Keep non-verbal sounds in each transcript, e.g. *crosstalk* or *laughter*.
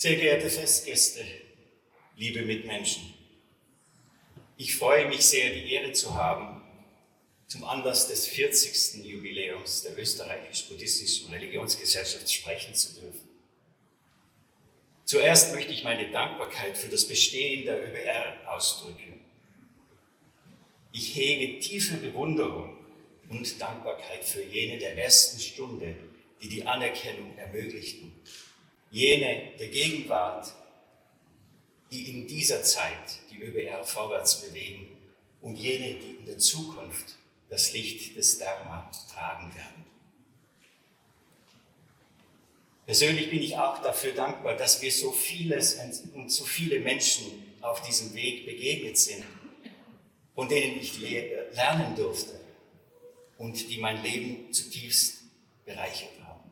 Sehr geehrte Festgäste, liebe Mitmenschen, ich freue mich sehr, die Ehre zu haben, zum Anlass des 40. Jubiläums der österreichisch-buddhistischen Religionsgesellschaft sprechen zu dürfen. Zuerst möchte ich meine Dankbarkeit für das Bestehen der ÖBR ausdrücken. Ich hege tiefe Bewunderung und Dankbarkeit für jene der ersten Stunde, die die Anerkennung ermöglichten. Jene der Gegenwart, die in dieser Zeit die ÖBR vorwärts bewegen und jene, die in der Zukunft das Licht des Dharma tragen werden. Persönlich bin ich auch dafür dankbar, dass wir so vieles und so viele Menschen auf diesem Weg begegnet sind, von denen ich lernen durfte und die mein Leben zutiefst bereichert haben.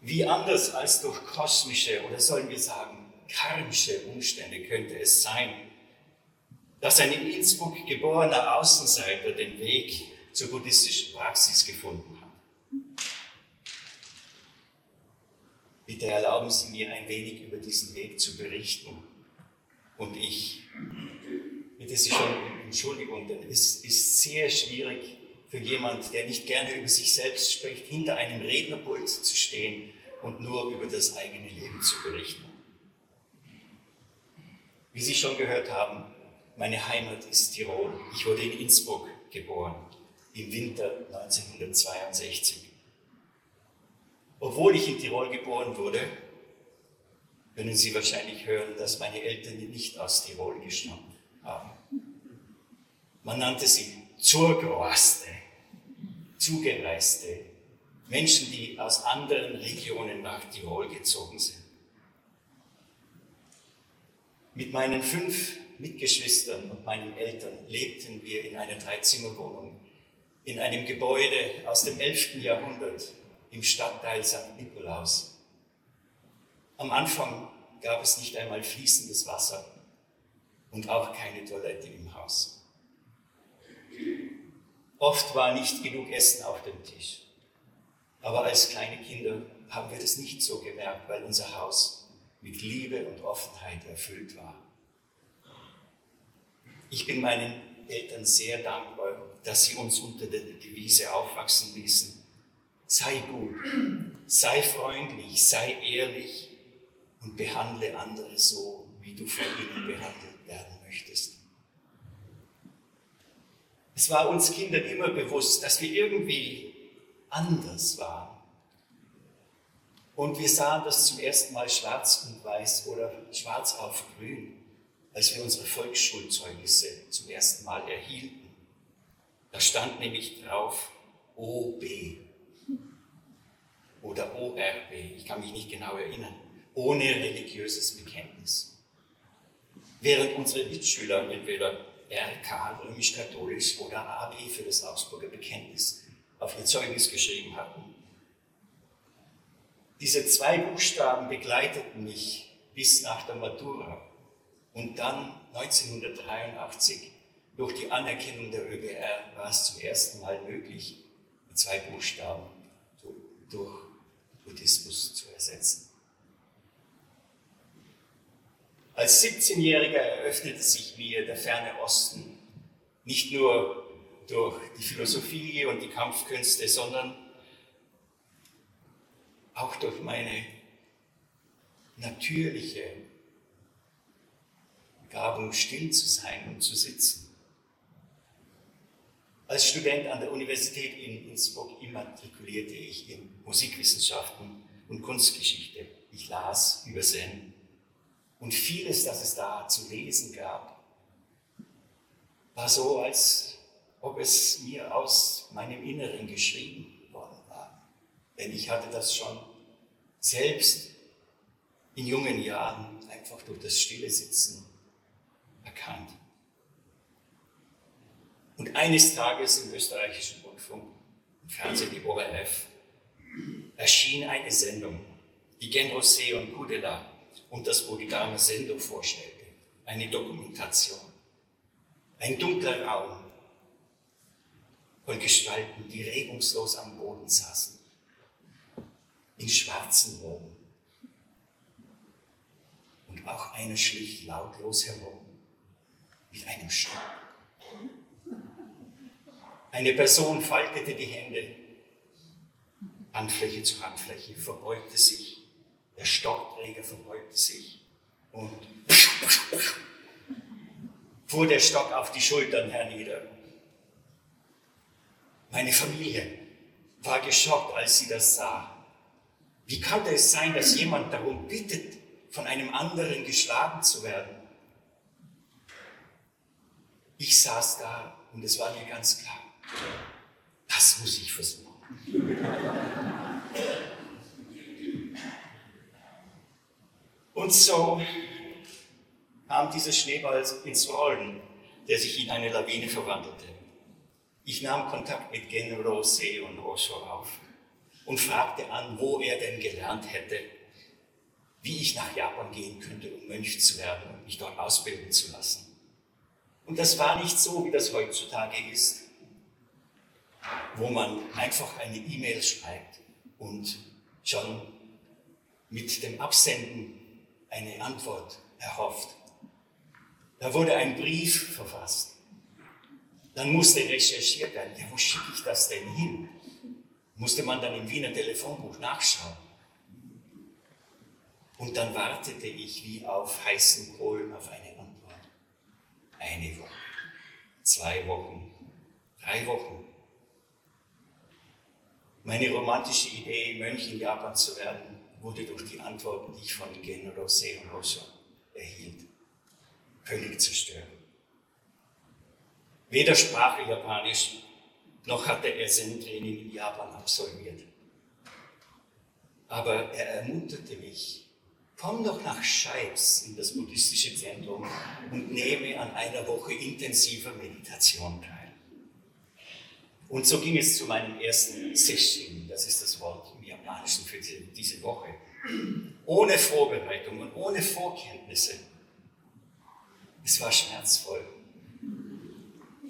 Wie anders als durch kosmische oder sollen wir sagen karmische Umstände könnte es sein, dass ein in Innsbruck geborener Außenseiter den Weg zur buddhistischen Praxis gefunden hat. Bitte erlauben Sie mir ein wenig über diesen Weg zu berichten. Und ich bitte Sie schon um Entschuldigung, denn es ist sehr schwierig für jemand, der nicht gerne über sich selbst spricht, hinter einem Rednerpult zu stehen und nur über das eigene Leben zu berichten. Wie Sie schon gehört haben, meine Heimat ist Tirol. Ich wurde in Innsbruck geboren, im Winter 1962. Obwohl ich in Tirol geboren wurde, können Sie wahrscheinlich hören, dass meine Eltern nicht aus Tirol gestammt haben. Man nannte sie Zurgroaste, Zugereiste, Menschen, die aus anderen Regionen nach Tirol gezogen sind. Mit meinen fünf Mitgeschwistern und meinen Eltern lebten wir in einer Dreizimmerwohnung in einem Gebäude aus dem 11. Jahrhundert im Stadtteil St. Nikolaus. Am Anfang gab es nicht einmal fließendes Wasser und auch keine Toilette im Haus. Oft war nicht genug Essen auf dem Tisch. Aber als kleine Kinder haben wir das nicht so gemerkt, weil unser Haus mit Liebe und Offenheit erfüllt war. Ich bin meinen Eltern sehr dankbar, dass sie uns unter der Devise aufwachsen ließen. Sei gut, sei freundlich, sei ehrlich und behandle andere so, wie du von ihnen behandelt werden möchtest. Es war uns Kindern immer bewusst, dass wir irgendwie anders waren. Und wir sahen das zum ersten Mal schwarz und weiß oder schwarz auf grün als wir unsere Volksschulzeugnisse zum ersten Mal erhielten. Da stand nämlich drauf OB oder ORB, ich kann mich nicht genau erinnern, ohne religiöses Bekenntnis. Während unsere Mitschüler entweder RK, römisch-katholisch oder AB für das Augsburger Bekenntnis auf ihr Zeugnis geschrieben hatten. Diese zwei Buchstaben begleiteten mich bis nach der Matura. Und dann 1983 durch die Anerkennung der ÖBR war es zum ersten Mal möglich, die zwei Buchstaben durch Buddhismus zu ersetzen. Als 17-Jähriger eröffnete sich mir der ferne Osten nicht nur durch die Philosophie und die Kampfkünste, sondern auch durch meine natürliche Begabung, still zu sein und zu sitzen. Als Student an der Universität in Innsbruck immatrikulierte ich in Musikwissenschaften und Kunstgeschichte. Ich las über Zen. Und vieles, das es da zu lesen gab, war so, als ob es mir aus meinem Inneren geschrieben worden war. Denn ich hatte das schon selbst in jungen Jahren einfach durch das stille Sitzen erkannt. Und eines Tages im österreichischen Rundfunk, im Fernsehen, die ORF, erschien eine Sendung, die Genrosé und Kudela und das Bodhidharma Sendo vorstellte. Eine Dokumentation. Ein dunkler Raum von Gestalten, die regungslos am Boden saßen. In schwarzen Roben, auch einer schlich lautlos herum mit einem Stock. Eine Person faltete die Hände, Handfläche zu Handfläche, verbeugte sich. Der Stockträger verbeugte sich und fuhr der Stock auf die Schultern hernieder. Meine Familie war geschockt, als sie das sah. Wie konnte es sein, dass jemand darum bittet, von einem anderen geschlagen zu werden? Ich saß da und es war mir ganz klar, das muss ich versuchen. Und so kam dieser Schneeball ins Rollen, der sich in eine Lawine verwandelte. Ich nahm Kontakt mit Gen Rose und Osho auf und fragte an, wo er denn gelernt hätte, wie ich nach Japan gehen könnte, um Mönch zu werden und mich dort ausbilden zu lassen. Und das war nicht so, wie das heutzutage ist, wo man einfach eine E-Mail schreibt und schon mit dem Absenden eine Antwort erhofft. Da wurde ein Brief verfasst. Dann musste recherchiert werden, ja, wo schicke ich das denn hin? Musste man dann im Wiener Telefonbuch nachschauen. Und dann wartete ich wie auf heißen Kohlen auf eine Antwort. Eine Woche, zwei Wochen, drei Wochen. Meine romantische Idee, Mönch in Japan zu werden, wurde durch die Antworten, die ich von Gen Rosso erhielt, völlig zerstört. Weder sprach er Japanisch, noch hatte er Zen-Training in Japan absolviert. Aber er ermunterte mich, komm doch nach Scheibs in das buddhistische Zentrum und nehme an einer Woche intensiver Meditation teil. Und so ging es zu meinem ersten Session, das ist das Wort Japanischen für diese Woche, ohne Vorbereitung und ohne Vorkenntnisse. Es war schmerzvoll,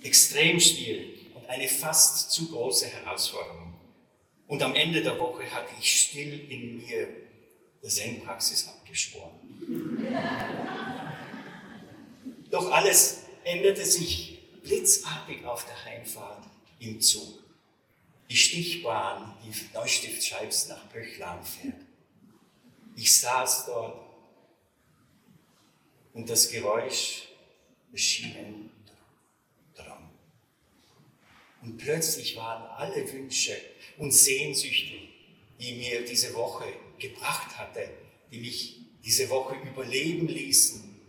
extrem schwierig und eine fast zu große Herausforderung. Und am Ende der Woche hatte ich still in mir der Zen-Praxis abgeschworen. Doch alles änderte sich blitzartig auf der Heimfahrt im Zug. Die Stichbahn, die Neustiftscheibs nach Pöchlan fährt. Ich saß dort und das Geräusch des Schienen drang. Und plötzlich waren alle Wünsche und Sehnsüchte, die mir diese Woche gebracht hatte, die mich diese Woche überleben ließen,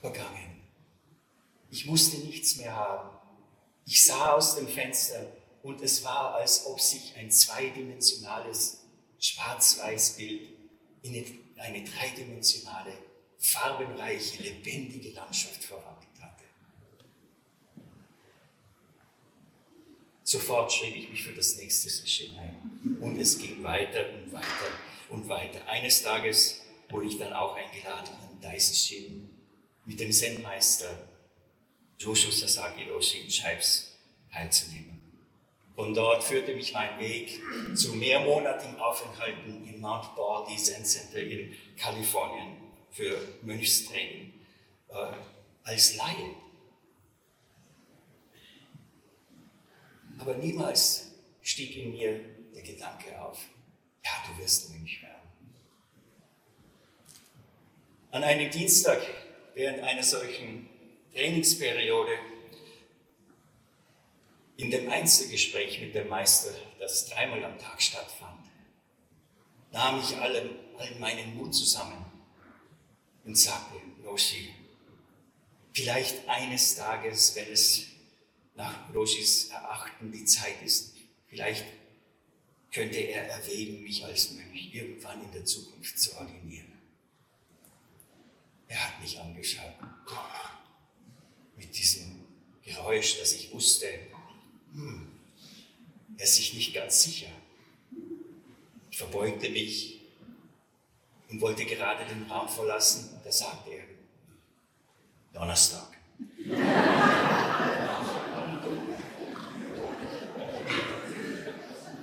vergangen. Ich musste nichts mehr haben. Ich sah aus dem Fenster und es war, als ob sich ein zweidimensionales Schwarz-Weiß-Bild in eine dreidimensionale, farbenreiche, lebendige Landschaft verwandelt hatte. Sofort schrieb ich mich für das nächste Session ein und es ging weiter und weiter und weiter. Eines Tages wurde ich dann auch eingeladen an Daiseshin mit dem Zen-Meister Joshu Sasaki Roshi in Scheibs teilzunehmen. Von dort führte mich mein Weg zu mehrmonatigen Aufenthalten im Mount Baldy Zen Center in Kalifornien für Mönchstraining äh, als Laie. Aber niemals stieg in mir der Gedanke auf, ja, du wirst Mönch werden. An einem Dienstag während einer solchen Trainingsperiode, in dem Einzelgespräch mit dem Meister, das dreimal am Tag stattfand, nahm ich allen, all meinen Mut zusammen und sagte, Roshi, vielleicht eines Tages, wenn es nach Roshis Erachten die Zeit ist, vielleicht könnte er erwägen, mich als Mönch irgendwann in der Zukunft zu ordinieren. Er hat mich angeschaut mit diesem Geräusch, dass ich wusste, hm, er ist sich nicht ganz sicher. Ich verbeugte mich und wollte gerade den Raum verlassen. Da sagte er, Donnerstag. *laughs*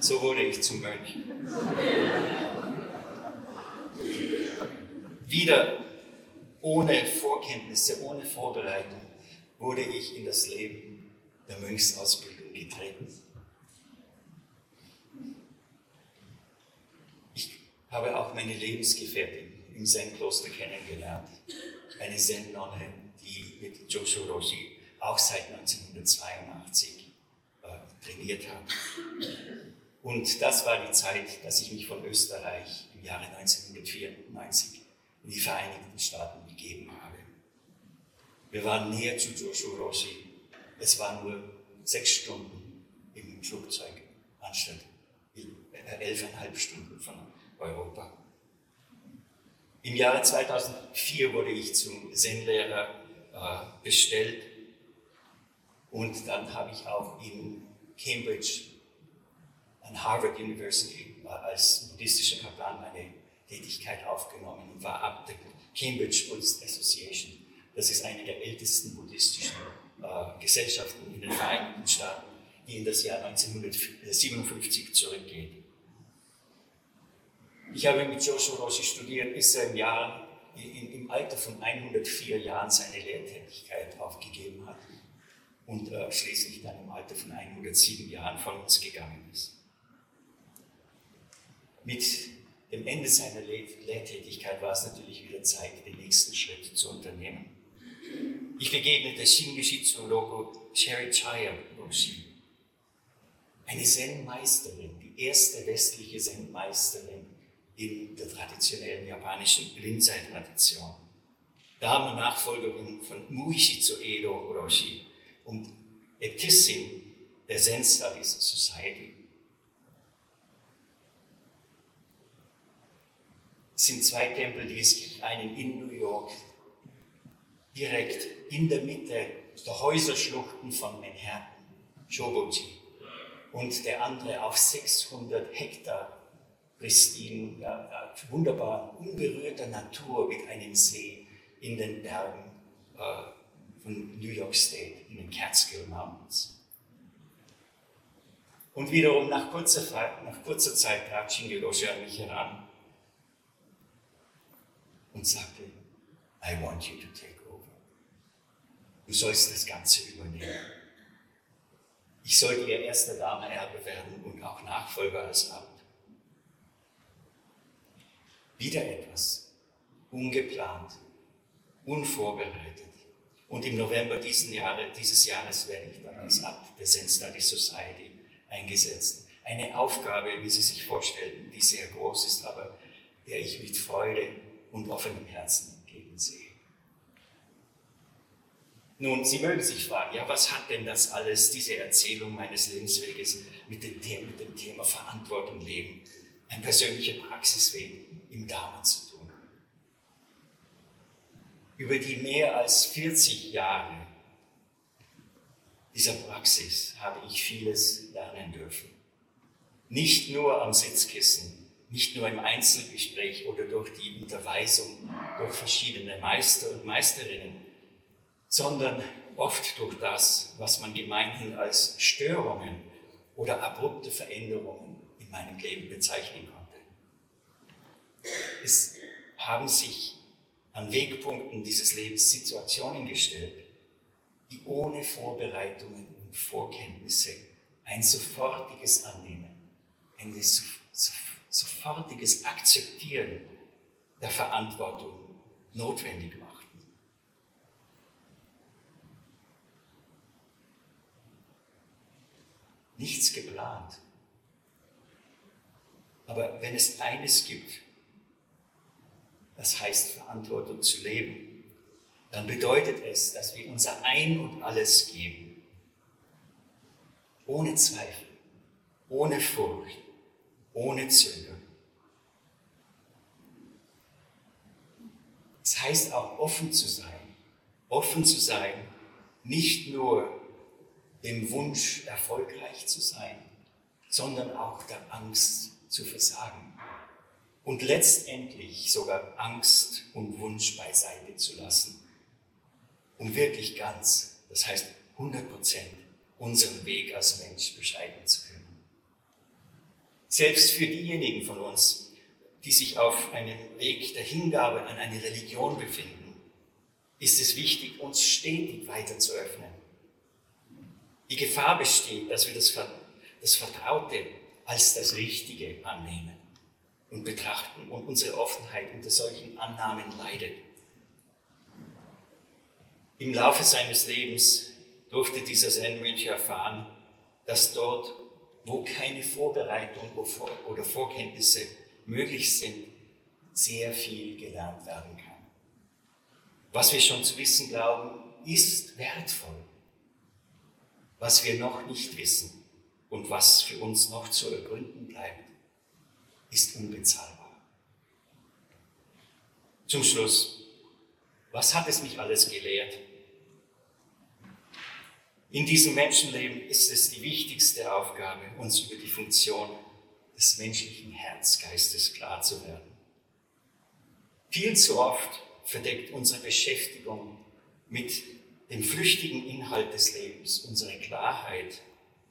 So wurde ich zum Mönch. Wieder ohne Vorkenntnisse, ohne Vorbereitung wurde ich in das Leben der Mönchsausbildung getreten. Ich habe auch meine Lebensgefährtin im Zen-Kloster kennengelernt. Eine Zen-Nonne, die mit Joshua Roshi auch seit 1982 äh, trainiert hat. Und das war die Zeit, dass ich mich von Österreich im Jahre 1994 in die Vereinigten Staaten begeben habe. Wir waren näher zu Joshua Rossi. Es waren nur sechs Stunden im Flugzeug anstatt elfeinhalb Stunden von Europa. Im Jahre 2004 wurde ich zum Zen-Lehrer äh, bestellt und dann habe ich auch in Cambridge an Harvard University als buddhistischer Kaplan meine Tätigkeit aufgenommen und war Abt der Cambridge Buddhist Association. Das ist eine der ältesten buddhistischen äh, Gesellschaften in den Vereinigten Staaten, die in das Jahr 1957 zurückgeht. Ich habe mit Joshua Roshi studiert, bis er im, Jahr, im Alter von 104 Jahren seine Lehrtätigkeit aufgegeben hat und äh, schließlich dann im Alter von 107 Jahren von uns gegangen ist. Mit dem Ende seiner Lehrtätigkeit war es natürlich wieder Zeit, den nächsten Schritt zu unternehmen. Ich begegnete Shingishi Logo Sherry Chaya Roshi, eine Zen-Meisterin, die erste westliche Zen-Meisterin in der traditionellen japanischen Rinzai-Tradition. Dame-Nachfolgerin von Muishi Edo Roshi und Äbtissin der Zen Studies Society. Es sind zwei Tempel, die es gibt. Einen in New York, direkt in der Mitte der Häuserschluchten von Manhattan, Shoboji. Und der andere auf 600 Hektar pristinen, ja, wunderbar unberührter Natur mit einem See in den Bergen äh, von New York State, in den Catskill Mountains. Und wiederum nach kurzer, nach kurzer Zeit trat Shingeroshi an mich heran und sagte, I want you to take. Du sollst das Ganze übernehmen. Ich sollte ihr erster Dame Erbe werden und auch Nachfolger als Abt. Wieder etwas ungeplant, unvorbereitet. Und im November Jahre, dieses Jahres werde ich dann als Abt der Zen Study Society eingesetzt. Eine Aufgabe, wie Sie sich vorstellen, die sehr groß ist, aber der ich mit Freude und offenem Herzen entgegensehe. Nun, Sie mögen sich fragen, ja, was hat denn das alles, diese Erzählung meines Lebensweges mit dem, Thema, mit dem Thema Verantwortung leben, ein persönlicher Praxisweg im Dharma zu tun? Über die mehr als 40 Jahre dieser Praxis habe ich vieles lernen dürfen. Nicht nur am Sitzkissen, nicht nur im Einzelgespräch oder durch die Unterweisung durch verschiedene Meister und Meisterinnen, sondern oft durch das, was man gemeinhin als Störungen oder abrupte Veränderungen in meinem Leben bezeichnen konnte. Es haben sich an Wegpunkten dieses Lebens Situationen gestellt, die ohne Vorbereitungen und Vorkenntnisse ein sofortiges Annehmen, sofortige sofortiges Akzeptieren der Verantwortung notwendig machten. Nichts geplant. Aber wenn es eines gibt, das heißt Verantwortung zu leben, dann bedeutet es, dass wir unser Ein und alles geben. Ohne Zweifel, ohne Furcht, ohne Zögern. Es heißt auch offen zu sein. Offen zu sein, nicht nur dem Wunsch, erfolgreich zu sein, sondern auch der Angst zu versagen. Und letztendlich sogar Angst und Wunsch beiseite zu lassen, um wirklich ganz, das heißt 100 Prozent, unseren Weg als Mensch beschreiten zu können. Selbst für diejenigen von uns, die sich auf einem Weg der Hingabe an eine Religion befinden, ist es wichtig, uns stetig weiter zu öffnen. Die Gefahr besteht, dass wir das, das Vertraute als das Richtige annehmen und betrachten und unsere Offenheit unter solchen Annahmen leidet. Im Laufe seines Lebens durfte dieser Zen-Mönch erfahren, dass dort, wo keine Vorbereitung oder Vorkenntnisse möglich sind, sehr viel gelernt werden kann. Was wir schon zu wissen glauben, ist wertvoll. Was wir noch nicht wissen und was für uns noch zu ergründen bleibt, ist unbezahlbar. Zum Schluss, was hat es mich alles gelehrt? In diesem Menschenleben ist es die wichtigste Aufgabe, uns über die Funktion des menschlichen Herzgeistes klar zu werden. Viel zu oft verdeckt unsere Beschäftigung mit dem flüchtigen Inhalt des Lebens unsere Klarheit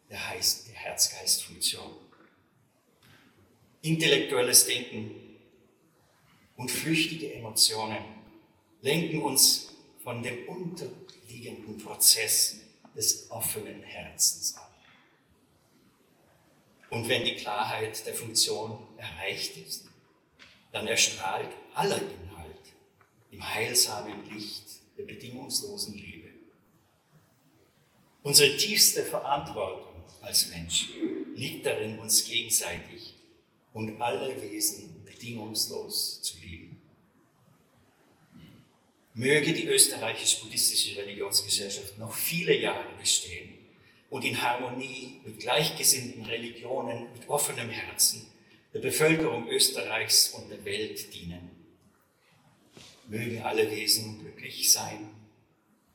der, Heiß der Herzgeistfunktion. Intellektuelles Denken und flüchtige Emotionen lenken uns von dem unterliegenden Prozess des offenen Herzens ab. Und wenn die Klarheit der Funktion erreicht ist, dann erstrahlt aller Inhalt im heilsamen Licht der bedingungslosen Liebe. Unsere tiefste Verantwortung als Mensch liegt darin, uns gegenseitig und alle Wesen bedingungslos zu lieben. Möge die österreichisch-buddhistische Religionsgesellschaft noch viele Jahre bestehen und in Harmonie mit gleichgesinnten Religionen, mit offenem Herzen der Bevölkerung Österreichs und der Welt dienen. Mögen alle Wesen glücklich sein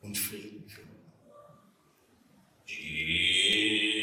und Frieden finden. Shri